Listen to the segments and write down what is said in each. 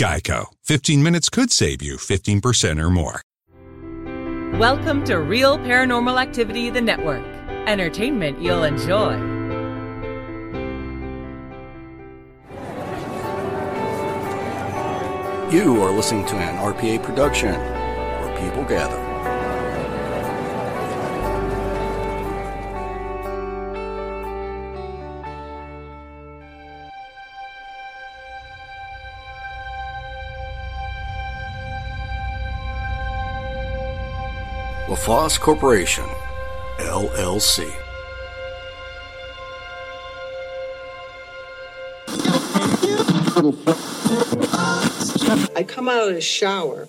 Geico. 15 minutes could save you 15% or more. Welcome to Real Paranormal Activity, the network. Entertainment you'll enjoy. You are listening to an RPA production where people gather. LaFosse Corporation, LLC. I come out of the shower.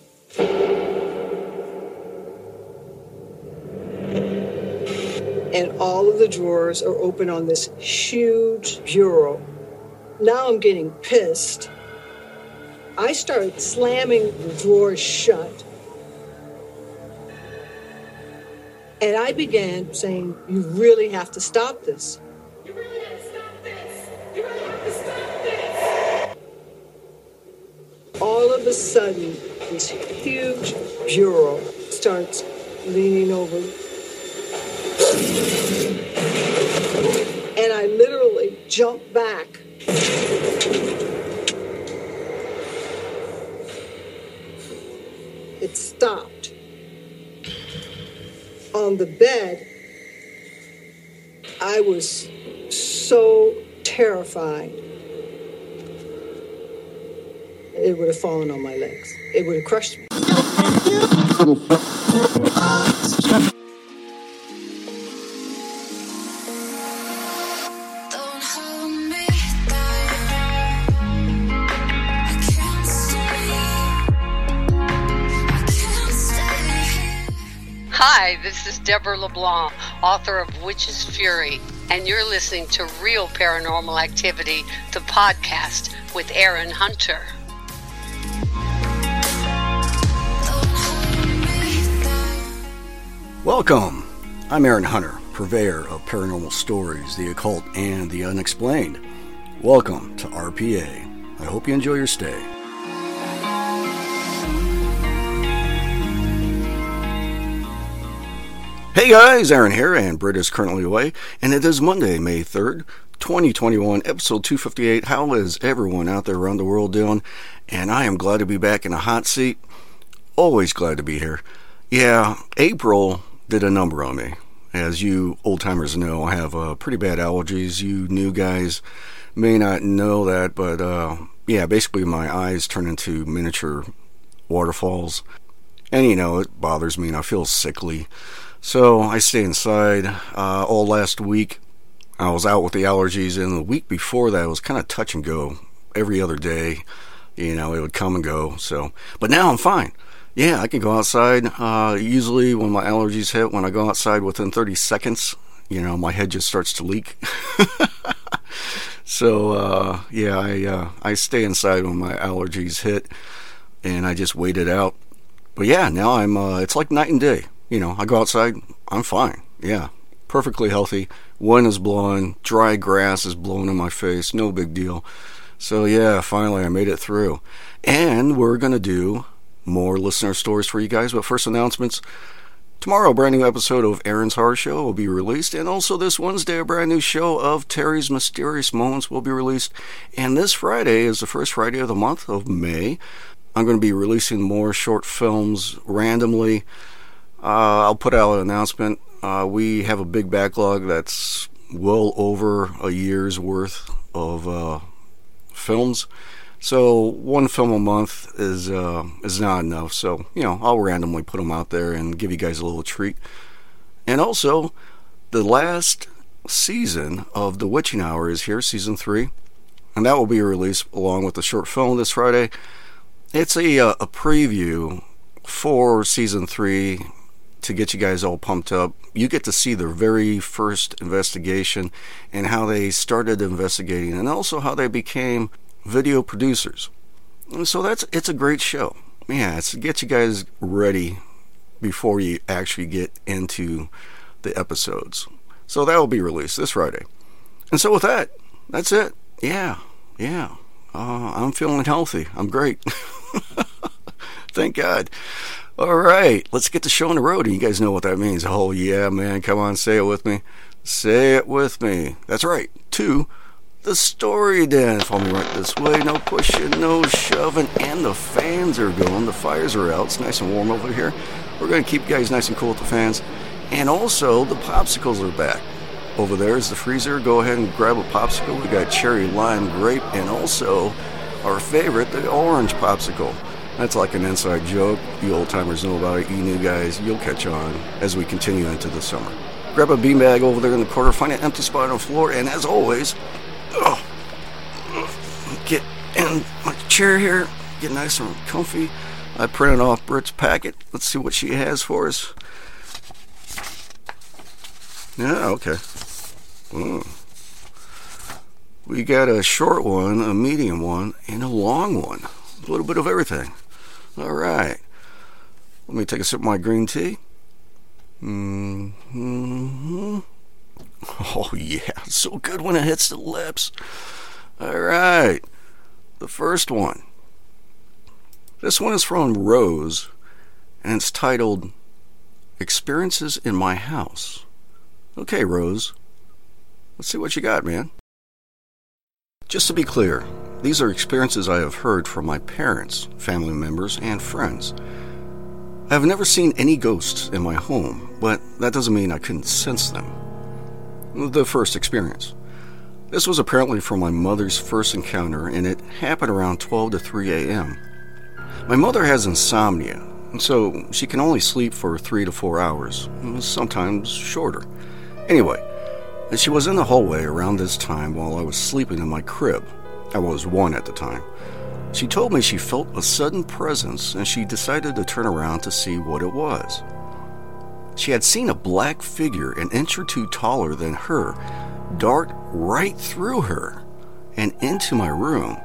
And all of the drawers are open on this huge bureau. Now I'm getting pissed. I start slamming the drawers shut. And I began saying, You really have to stop this. You really have to stop this. You really have to stop this. all of a sudden, this huge bureau starts leaning over. And I literally jump back. It stopped. On the bed, I was so terrified it would have fallen on my legs. It would have crushed me. Hi, this is Deborah LeBlanc, author of Witch's Fury, and you're listening to Real Paranormal Activity, the podcast with Aaron Hunter. Welcome. I'm Aaron Hunter, purveyor of paranormal stories, the occult, and the unexplained. Welcome to RPA. I hope you enjoy your stay. Hey guys, Aaron here, and Britt is currently away, and it is Monday, May 3rd, 2021, episode 258. How is everyone out there around the world doing? And I am glad to be back in a hot seat. Always glad to be here. Yeah, April did a number on me. As you old timers know, I have uh, pretty bad allergies. You new guys may not know that, but uh, yeah, basically my eyes turn into miniature waterfalls. And you know, it bothers me and I feel sickly. So I stay inside. Uh, all last week, I was out with the allergies, and the week before that, it was kind of touch and go every other day. You know, it would come and go. So, but now I'm fine. Yeah, I can go outside. Uh, usually, when my allergies hit, when I go outside within 30 seconds, you know, my head just starts to leak. so, uh, yeah, I uh, I stay inside when my allergies hit, and I just wait it out. But yeah, now I'm. Uh, it's like night and day. You know, I go outside, I'm fine. Yeah, perfectly healthy. Wind is blowing, dry grass is blowing in my face. No big deal. So yeah, finally I made it through, and we're gonna do more listener stories for you guys. But first, announcements. Tomorrow, a brand new episode of Aaron's Horror Show will be released, and also this Wednesday, a brand new show of Terry's Mysterious Moments will be released. And this Friday is the first Friday of the month of May. I'm going to be releasing more short films randomly. Uh, I'll put out an announcement. Uh, we have a big backlog that's well over a year's worth of uh, films. So one film a month is uh, is not enough. So you know, I'll randomly put them out there and give you guys a little treat. And also, the last season of The Witching Hour is here, season three, and that will be released along with the short film this Friday. It's a uh, a preview for season three to get you guys all pumped up. You get to see their very first investigation and how they started investigating, and also how they became video producers. And so that's it's a great show. Yeah, it's to get you guys ready before you actually get into the episodes. So that will be released this Friday. And so with that, that's it. Yeah, yeah. Uh, I'm feeling healthy. I'm great. Thank God. All right, let's get the show on the road. And you guys know what that means. Oh, yeah, man. Come on, say it with me. Say it with me. That's right. Two, the story den. Follow me right this way. No pushing, no shoving. And the fans are going. The fires are out. It's nice and warm over here. We're going to keep you guys nice and cool with the fans. And also, the popsicles are back. Over there is the freezer. Go ahead and grab a popsicle. We got cherry, lime, grape, and also our favorite, the orange popsicle. That's like an inside joke. You old timers know about it. You new guys, you'll catch on as we continue into the summer. Grab a beanbag over there in the corner, find an empty spot on the floor, and as always, oh, get in my chair here, get nice and comfy. I printed off Britt's packet. Let's see what she has for us. Yeah, okay. Mm. We got a short one, a medium one, and a long one. A little bit of everything. All right. Let me take a sip of my green tea. Mm-hmm. Oh, yeah. So good when it hits the lips. All right. The first one. This one is from Rose, and it's titled Experiences in My House. Okay, Rose. Let's see what you got, man. Just to be clear, these are experiences I have heard from my parents, family members, and friends. I have never seen any ghosts in my home, but that doesn't mean I couldn't sense them. The first experience. This was apparently from my mother's first encounter, and it happened around 12 to 3 a.m. My mother has insomnia, so she can only sleep for three to four hours, sometimes shorter. Anyway, she was in the hallway around this time while I was sleeping in my crib. I was one at the time. She told me she felt a sudden presence and she decided to turn around to see what it was. She had seen a black figure an inch or two taller than her dart right through her and into my room.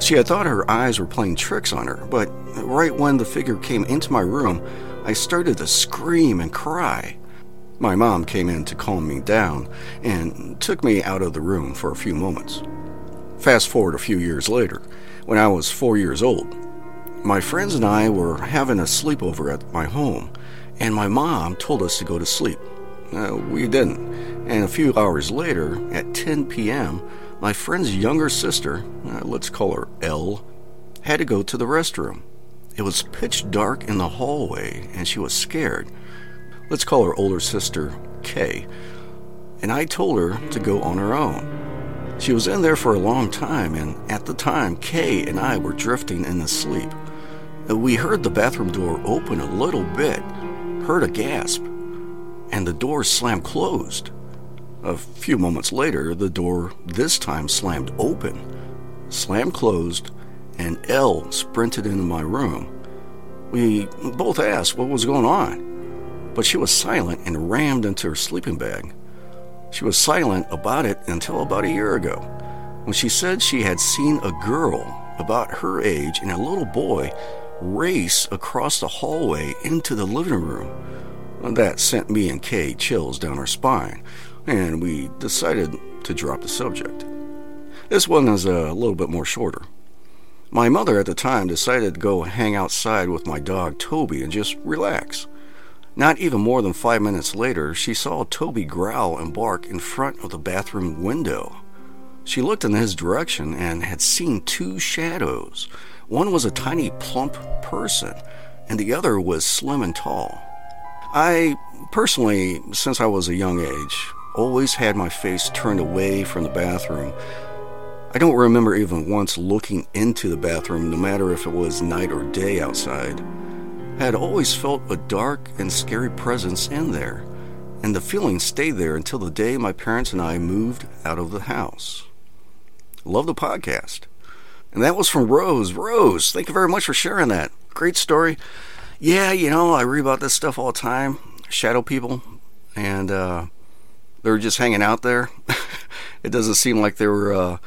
She had thought her eyes were playing tricks on her, but right when the figure came into my room, I started to scream and cry. My mom came in to calm me down and took me out of the room for a few moments. Fast forward a few years later, when I was four years old, my friends and I were having a sleepover at my home, and my mom told us to go to sleep. Uh, we didn't, and a few hours later, at 10 p.m., my friend's younger sister, uh, let's call her L, had to go to the restroom. It was pitch dark in the hallway, and she was scared. Let's call her older sister Kay. And I told her to go on her own. She was in there for a long time, and at the time, Kay and I were drifting in the sleep. Uh, We heard the bathroom door open a little bit, heard a gasp, and the door slammed closed. A few moments later, the door this time slammed open, slammed closed, and Elle sprinted into my room. We both asked what was going on, but she was silent and rammed into her sleeping bag. She was silent about it until about a year ago, when she said she had seen a girl about her age and a little boy race across the hallway into the living room. That sent me and Kay chills down our spine, and we decided to drop the subject. This one is a little bit more shorter. My mother at the time decided to go hang outside with my dog Toby and just relax. Not even more than five minutes later, she saw Toby growl and bark in front of the bathroom window. She looked in his direction and had seen two shadows. One was a tiny, plump person, and the other was slim and tall. I personally, since I was a young age, always had my face turned away from the bathroom. I don't remember even once looking into the bathroom, no matter if it was night or day outside. Had always felt a dark and scary presence in there, and the feeling stayed there until the day my parents and I moved out of the house. Love the podcast. And that was from Rose. Rose, thank you very much for sharing that. Great story. Yeah, you know, I read about this stuff all the time. Shadow people, and uh, they were just hanging out there. it doesn't seem like they were uh,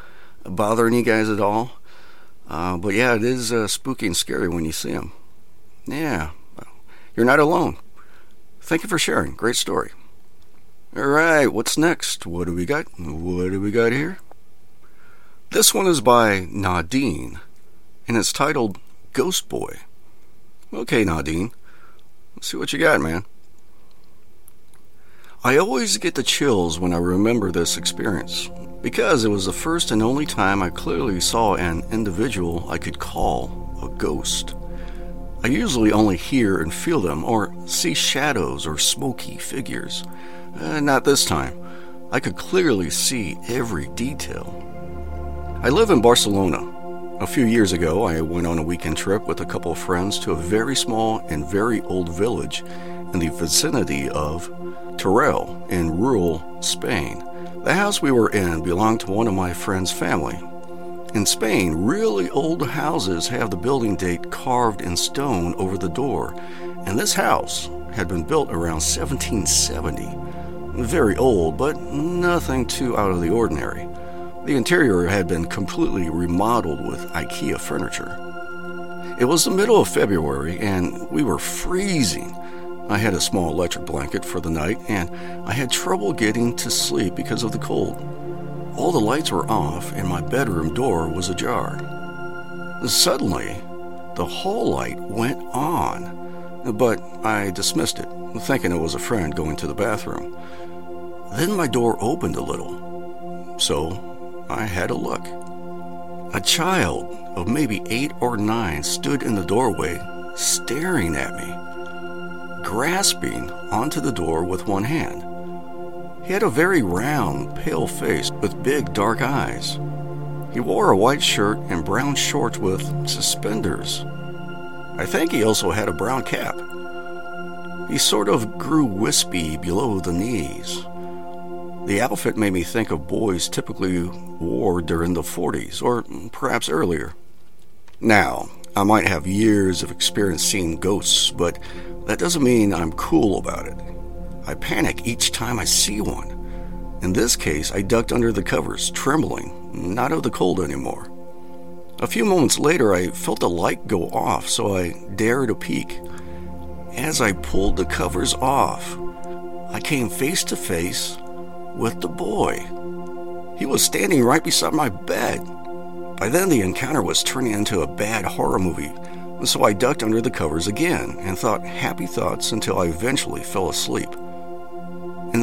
bothering you guys at all. Uh, but yeah, it is uh, spooky and scary when you see them. Yeah, you're not alone. Thank you for sharing. Great story. All right, what's next? What do we got? What do we got here? This one is by Nadine, and it's titled Ghost Boy. Okay, Nadine, let's see what you got, man. I always get the chills when I remember this experience because it was the first and only time I clearly saw an individual I could call a ghost. I usually only hear and feel them or see shadows or smoky figures. Uh, not this time. I could clearly see every detail. I live in Barcelona. A few years ago, I went on a weekend trip with a couple of friends to a very small and very old village in the vicinity of Teruel in rural Spain. The house we were in belonged to one of my friend's family. In Spain, really old houses have the building date carved in stone over the door, and this house had been built around 1770. Very old, but nothing too out of the ordinary. The interior had been completely remodeled with IKEA furniture. It was the middle of February, and we were freezing. I had a small electric blanket for the night, and I had trouble getting to sleep because of the cold. All the lights were off, and my bedroom door was ajar. Suddenly, the hall light went on, but I dismissed it, thinking it was a friend going to the bathroom. Then my door opened a little, so I had a look. A child of maybe eight or nine stood in the doorway, staring at me, grasping onto the door with one hand. He had a very round, pale face with big, dark eyes. He wore a white shirt and brown shorts with suspenders. I think he also had a brown cap. He sort of grew wispy below the knees. The outfit made me think of boys typically wore during the 40s, or perhaps earlier. Now, I might have years of experience seeing ghosts, but that doesn't mean I'm cool about it. I panic each time I see one. In this case, I ducked under the covers, trembling, not of the cold anymore. A few moments later, I felt the light go off, so I dared a peek. As I pulled the covers off, I came face to face with the boy. He was standing right beside my bed. By then, the encounter was turning into a bad horror movie, so I ducked under the covers again and thought happy thoughts until I eventually fell asleep.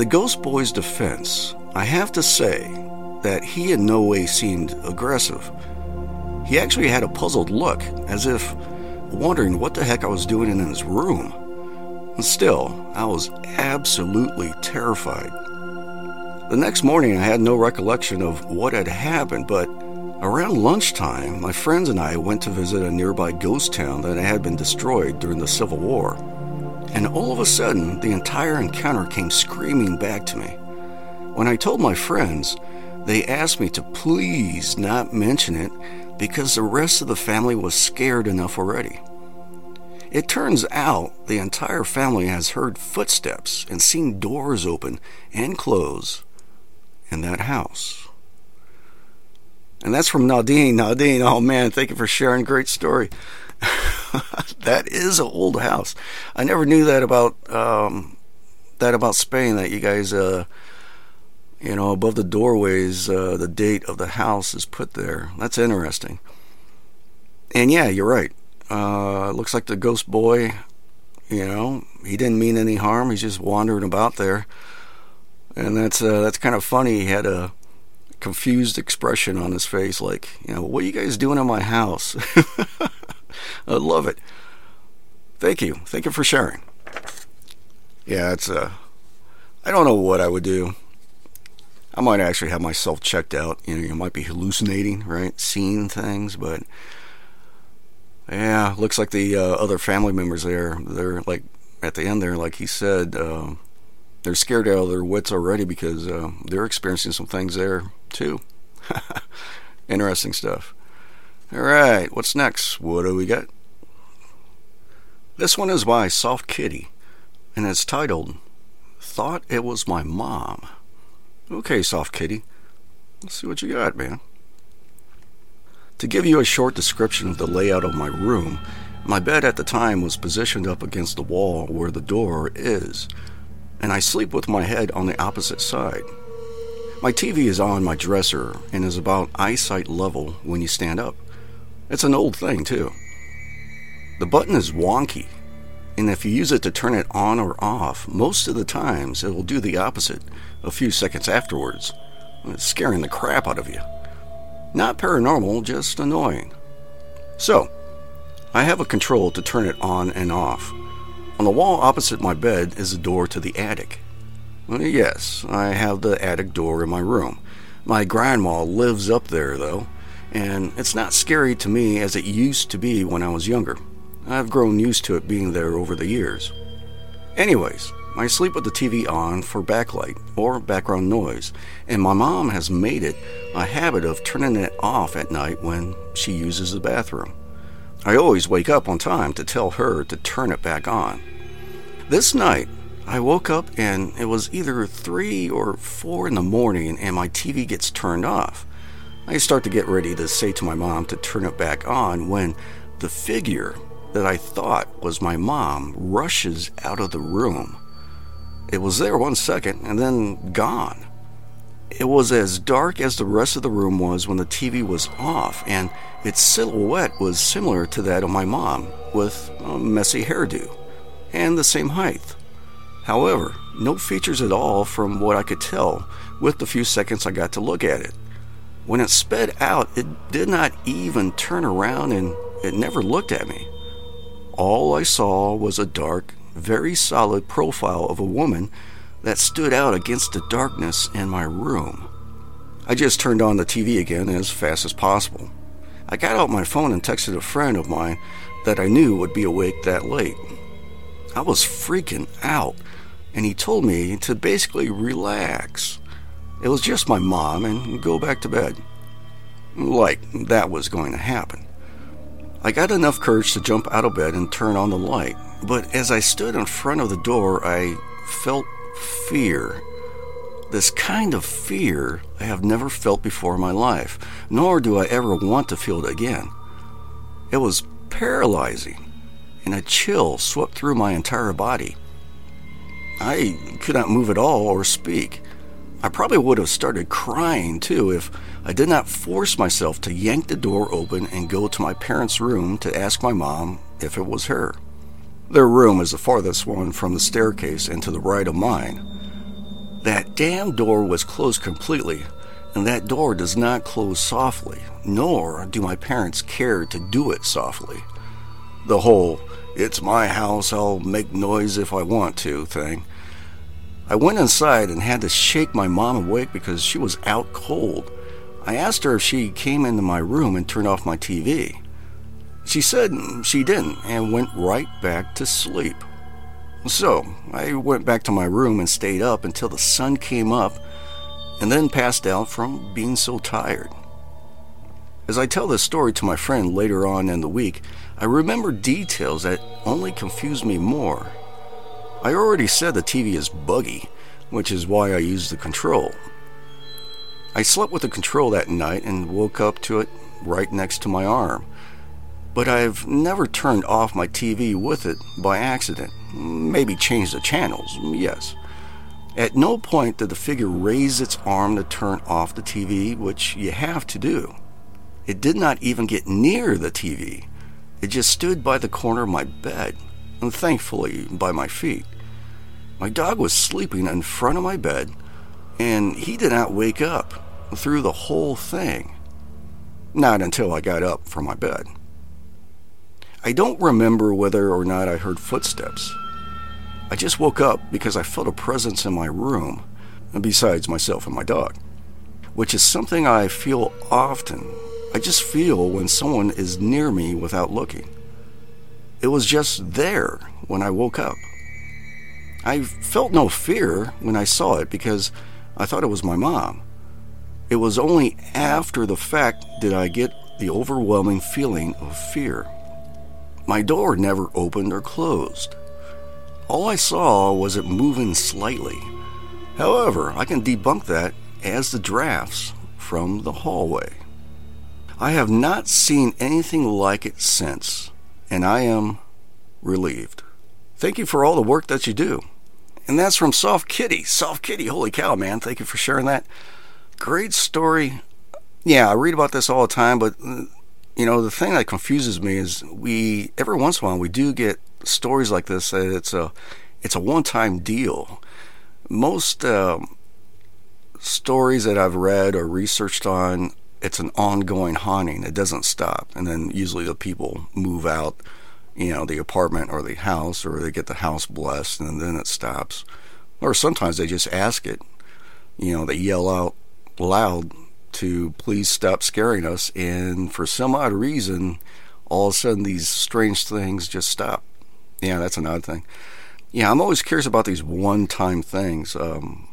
The ghost boy's defense, I have to say that he in no way seemed aggressive. He actually had a puzzled look, as if wondering what the heck I was doing in his room. And Still, I was absolutely terrified. The next morning, I had no recollection of what had happened, but around lunchtime, my friends and I went to visit a nearby ghost town that had been destroyed during the Civil War. And all of a sudden, the entire encounter came screaming back to me. When I told my friends, they asked me to please not mention it because the rest of the family was scared enough already. It turns out the entire family has heard footsteps and seen doors open and close in that house. And that's from Nadine. Nadine, oh man, thank you for sharing. Great story. that is an old house. I never knew that about um, that about Spain. That you guys, uh, you know, above the doorways, uh, the date of the house is put there. That's interesting. And yeah, you're right. Uh, looks like the ghost boy. You know, he didn't mean any harm. He's just wandering about there, and that's uh, that's kind of funny. He had a confused expression on his face, like, you know, what are you guys doing in my house? I love it. Thank you. Thank you for sharing. Yeah, it's uh I don't know what I would do. I might actually have myself checked out. You know, you might be hallucinating, right? Seeing things, but yeah, looks like the uh, other family members there, they're like at the end there, like he said, uh, they're scared out of their wits already because uh, they're experiencing some things there too. Interesting stuff. All right, what's next? What do we got? This one is by Soft Kitty, and it's titled Thought It Was My Mom. Okay, Soft Kitty, let's see what you got, man. To give you a short description of the layout of my room, my bed at the time was positioned up against the wall where the door is, and I sleep with my head on the opposite side. My TV is on my dresser and is about eyesight level when you stand up. It's an old thing, too. The button is wonky, and if you use it to turn it on or off, most of the times it will do the opposite a few seconds afterwards, It's scaring the crap out of you. Not paranormal, just annoying. So, I have a control to turn it on and off. On the wall opposite my bed is a door to the attic. Well, yes, I have the attic door in my room. My grandma lives up there, though, and it's not scary to me as it used to be when I was younger. I've grown used to it being there over the years. Anyways, I sleep with the TV on for backlight or background noise, and my mom has made it a habit of turning it off at night when she uses the bathroom. I always wake up on time to tell her to turn it back on. This night, I woke up and it was either 3 or 4 in the morning and my TV gets turned off. I start to get ready to say to my mom to turn it back on when the figure that I thought was my mom rushes out of the room. It was there one second and then gone. It was as dark as the rest of the room was when the TV was off, and its silhouette was similar to that of my mom, with a messy hairdo and the same height. However, no features at all from what I could tell with the few seconds I got to look at it. When it sped out, it did not even turn around and it never looked at me. All I saw was a dark, very solid profile of a woman that stood out against the darkness in my room. I just turned on the TV again as fast as possible. I got out my phone and texted a friend of mine that I knew would be awake that late. I was freaking out, and he told me to basically relax. It was just my mom and go back to bed. Like that was going to happen. I got enough courage to jump out of bed and turn on the light, but as I stood in front of the door, I felt fear. This kind of fear I have never felt before in my life, nor do I ever want to feel it again. It was paralyzing, and a chill swept through my entire body. I could not move at all or speak. I probably would have started crying too if I did not force myself to yank the door open and go to my parents' room to ask my mom if it was her. Their room is the farthest one from the staircase and to the right of mine. That damn door was closed completely, and that door does not close softly, nor do my parents care to do it softly. The whole, it's my house, I'll make noise if I want to thing. I went inside and had to shake my mom awake because she was out cold. I asked her if she came into my room and turned off my TV. She said she didn't and went right back to sleep. So I went back to my room and stayed up until the sun came up and then passed out from being so tired. As I tell this story to my friend later on in the week, I remember details that only confuse me more. I already said the TV is buggy, which is why I use the control. I slept with the control that night and woke up to it right next to my arm. But I've never turned off my TV with it by accident. Maybe changed the channels, yes. At no point did the figure raise its arm to turn off the TV, which you have to do. It did not even get near the TV. It just stood by the corner of my bed, and thankfully by my feet. My dog was sleeping in front of my bed, and he did not wake up through the whole thing. Not until I got up from my bed. I don't remember whether or not I heard footsteps. I just woke up because I felt a presence in my room, besides myself and my dog, which is something I feel often. I just feel when someone is near me without looking. It was just there when I woke up. I felt no fear when I saw it because I thought it was my mom. It was only after the fact did I get the overwhelming feeling of fear. My door never opened or closed. All I saw was it moving slightly. However, I can debunk that as the drafts from the hallway. I have not seen anything like it since, and I am relieved. Thank you for all the work that you do. And that's from Soft Kitty. Soft Kitty, holy cow, man. Thank you for sharing that. Great story. Yeah, I read about this all the time, but you know, the thing that confuses me is we every once in a while we do get stories like this that it's a it's a one-time deal. Most um, stories that I've read or researched on, it's an ongoing haunting. It doesn't stop, and then usually the people move out, you know, the apartment or the house, or they get the house blessed, and then it stops. Or sometimes they just ask it. You know, they yell out loud to please stop scaring us, and for some odd reason, all of a sudden these strange things just stop. Yeah, that's an odd thing. Yeah, I'm always curious about these one-time things. Um,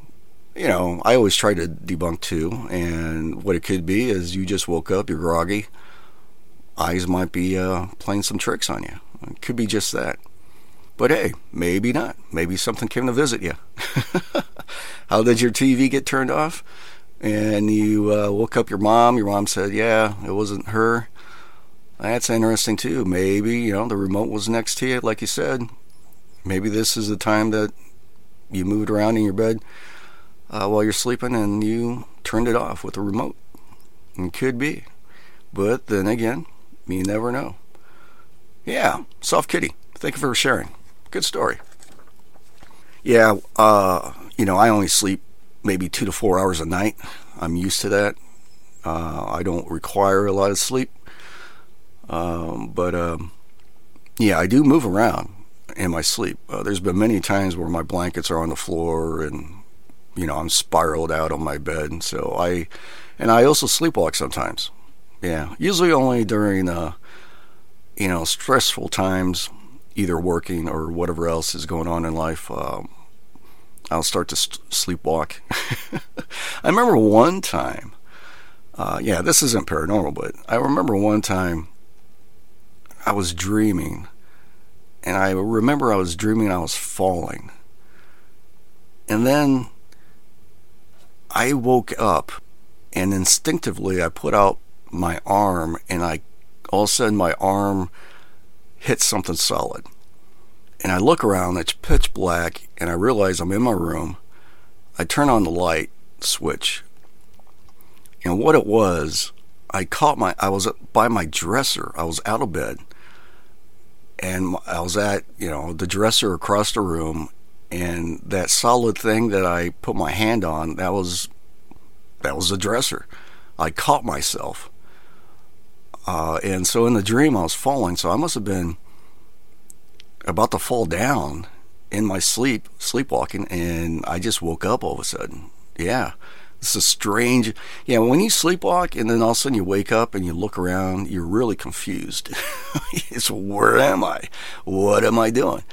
you know, I always try to debunk too, and what it could be is you just woke up, you're groggy, eyes might be uh, playing some tricks on you. It could be just that. But hey, maybe not. Maybe something came to visit you. How did your TV get turned off? And you uh, woke up your mom. Your mom said, "Yeah, it wasn't her." That's interesting too. Maybe you know the remote was next to you, like you said. Maybe this is the time that you moved around in your bed uh, while you're sleeping and you turned it off with a remote. It could be, but then again, you never know. Yeah, soft kitty. Thank you for sharing. Good story. Yeah, uh, you know, I only sleep maybe two to four hours a night. I'm used to that. Uh, I don't require a lot of sleep. Um, but um, yeah, I do move around in my sleep. Uh, there's been many times where my blankets are on the floor and you know I'm spiraled out on my bed. And so I and I also sleepwalk sometimes. Yeah, usually only during uh, you know stressful times, either working or whatever else is going on in life. Um, I'll start to st- sleepwalk. I remember one time. Uh, yeah, this isn't paranormal, but I remember one time I was dreaming, and I remember I was dreaming I was falling. And then I woke up, and instinctively I put out my arm, and I all of a sudden my arm hit something solid. And I look around, it's pitch black, and I realize I'm in my room. I turn on the light switch, and what it was, I caught my, I was by my dresser. I was out of bed, and I was at, you know, the dresser across the room, and that solid thing that I put my hand on, that was, that was the dresser. I caught myself. Uh, and so in the dream, I was falling. So I must have been about to fall down in my sleep, sleepwalking, and I just woke up all of a sudden. Yeah. It's a strange, yeah. When you sleepwalk and then all of a sudden you wake up and you look around, you're really confused. it's where am I? What am I doing?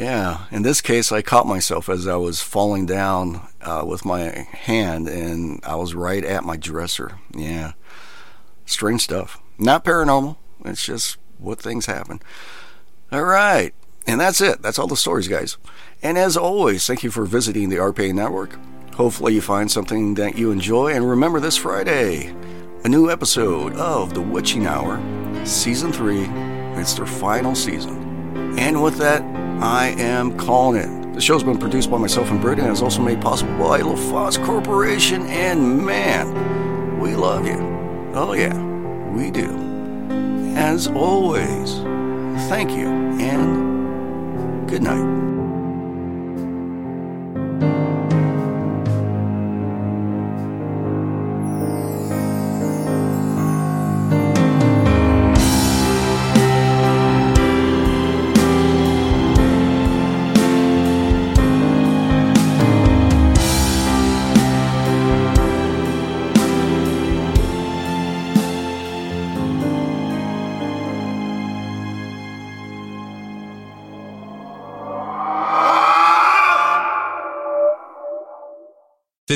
Yeah. In this case, I caught myself as I was falling down uh, with my hand, and I was right at my dresser. Yeah. Strange stuff. Not paranormal. It's just what things happen. All right. And that's it. That's all the stories, guys. And as always, thank you for visiting the RPA Network. Hopefully, you find something that you enjoy. And remember this Friday, a new episode of The Witching Hour, Season 3. It's their final season. And with that, I am calling it. The show's been produced by myself and Britt and is also made possible by LaFosse Corporation. And man, we love you. Oh, yeah, we do. As always, thank you and good night.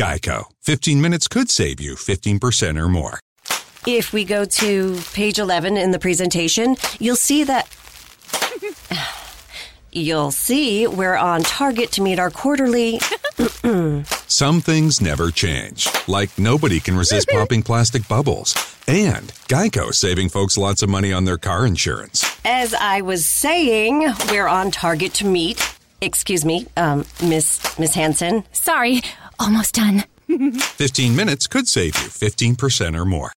Geico. 15 minutes could save you 15% or more. If we go to page 11 in the presentation, you'll see that. You'll see we're on target to meet our quarterly. Some things never change, like nobody can resist popping plastic bubbles. And Geico saving folks lots of money on their car insurance. As I was saying, we're on target to meet. Excuse me, um, Miss Miss Hanson. Sorry, almost done. 15 minutes could save you 15% or more.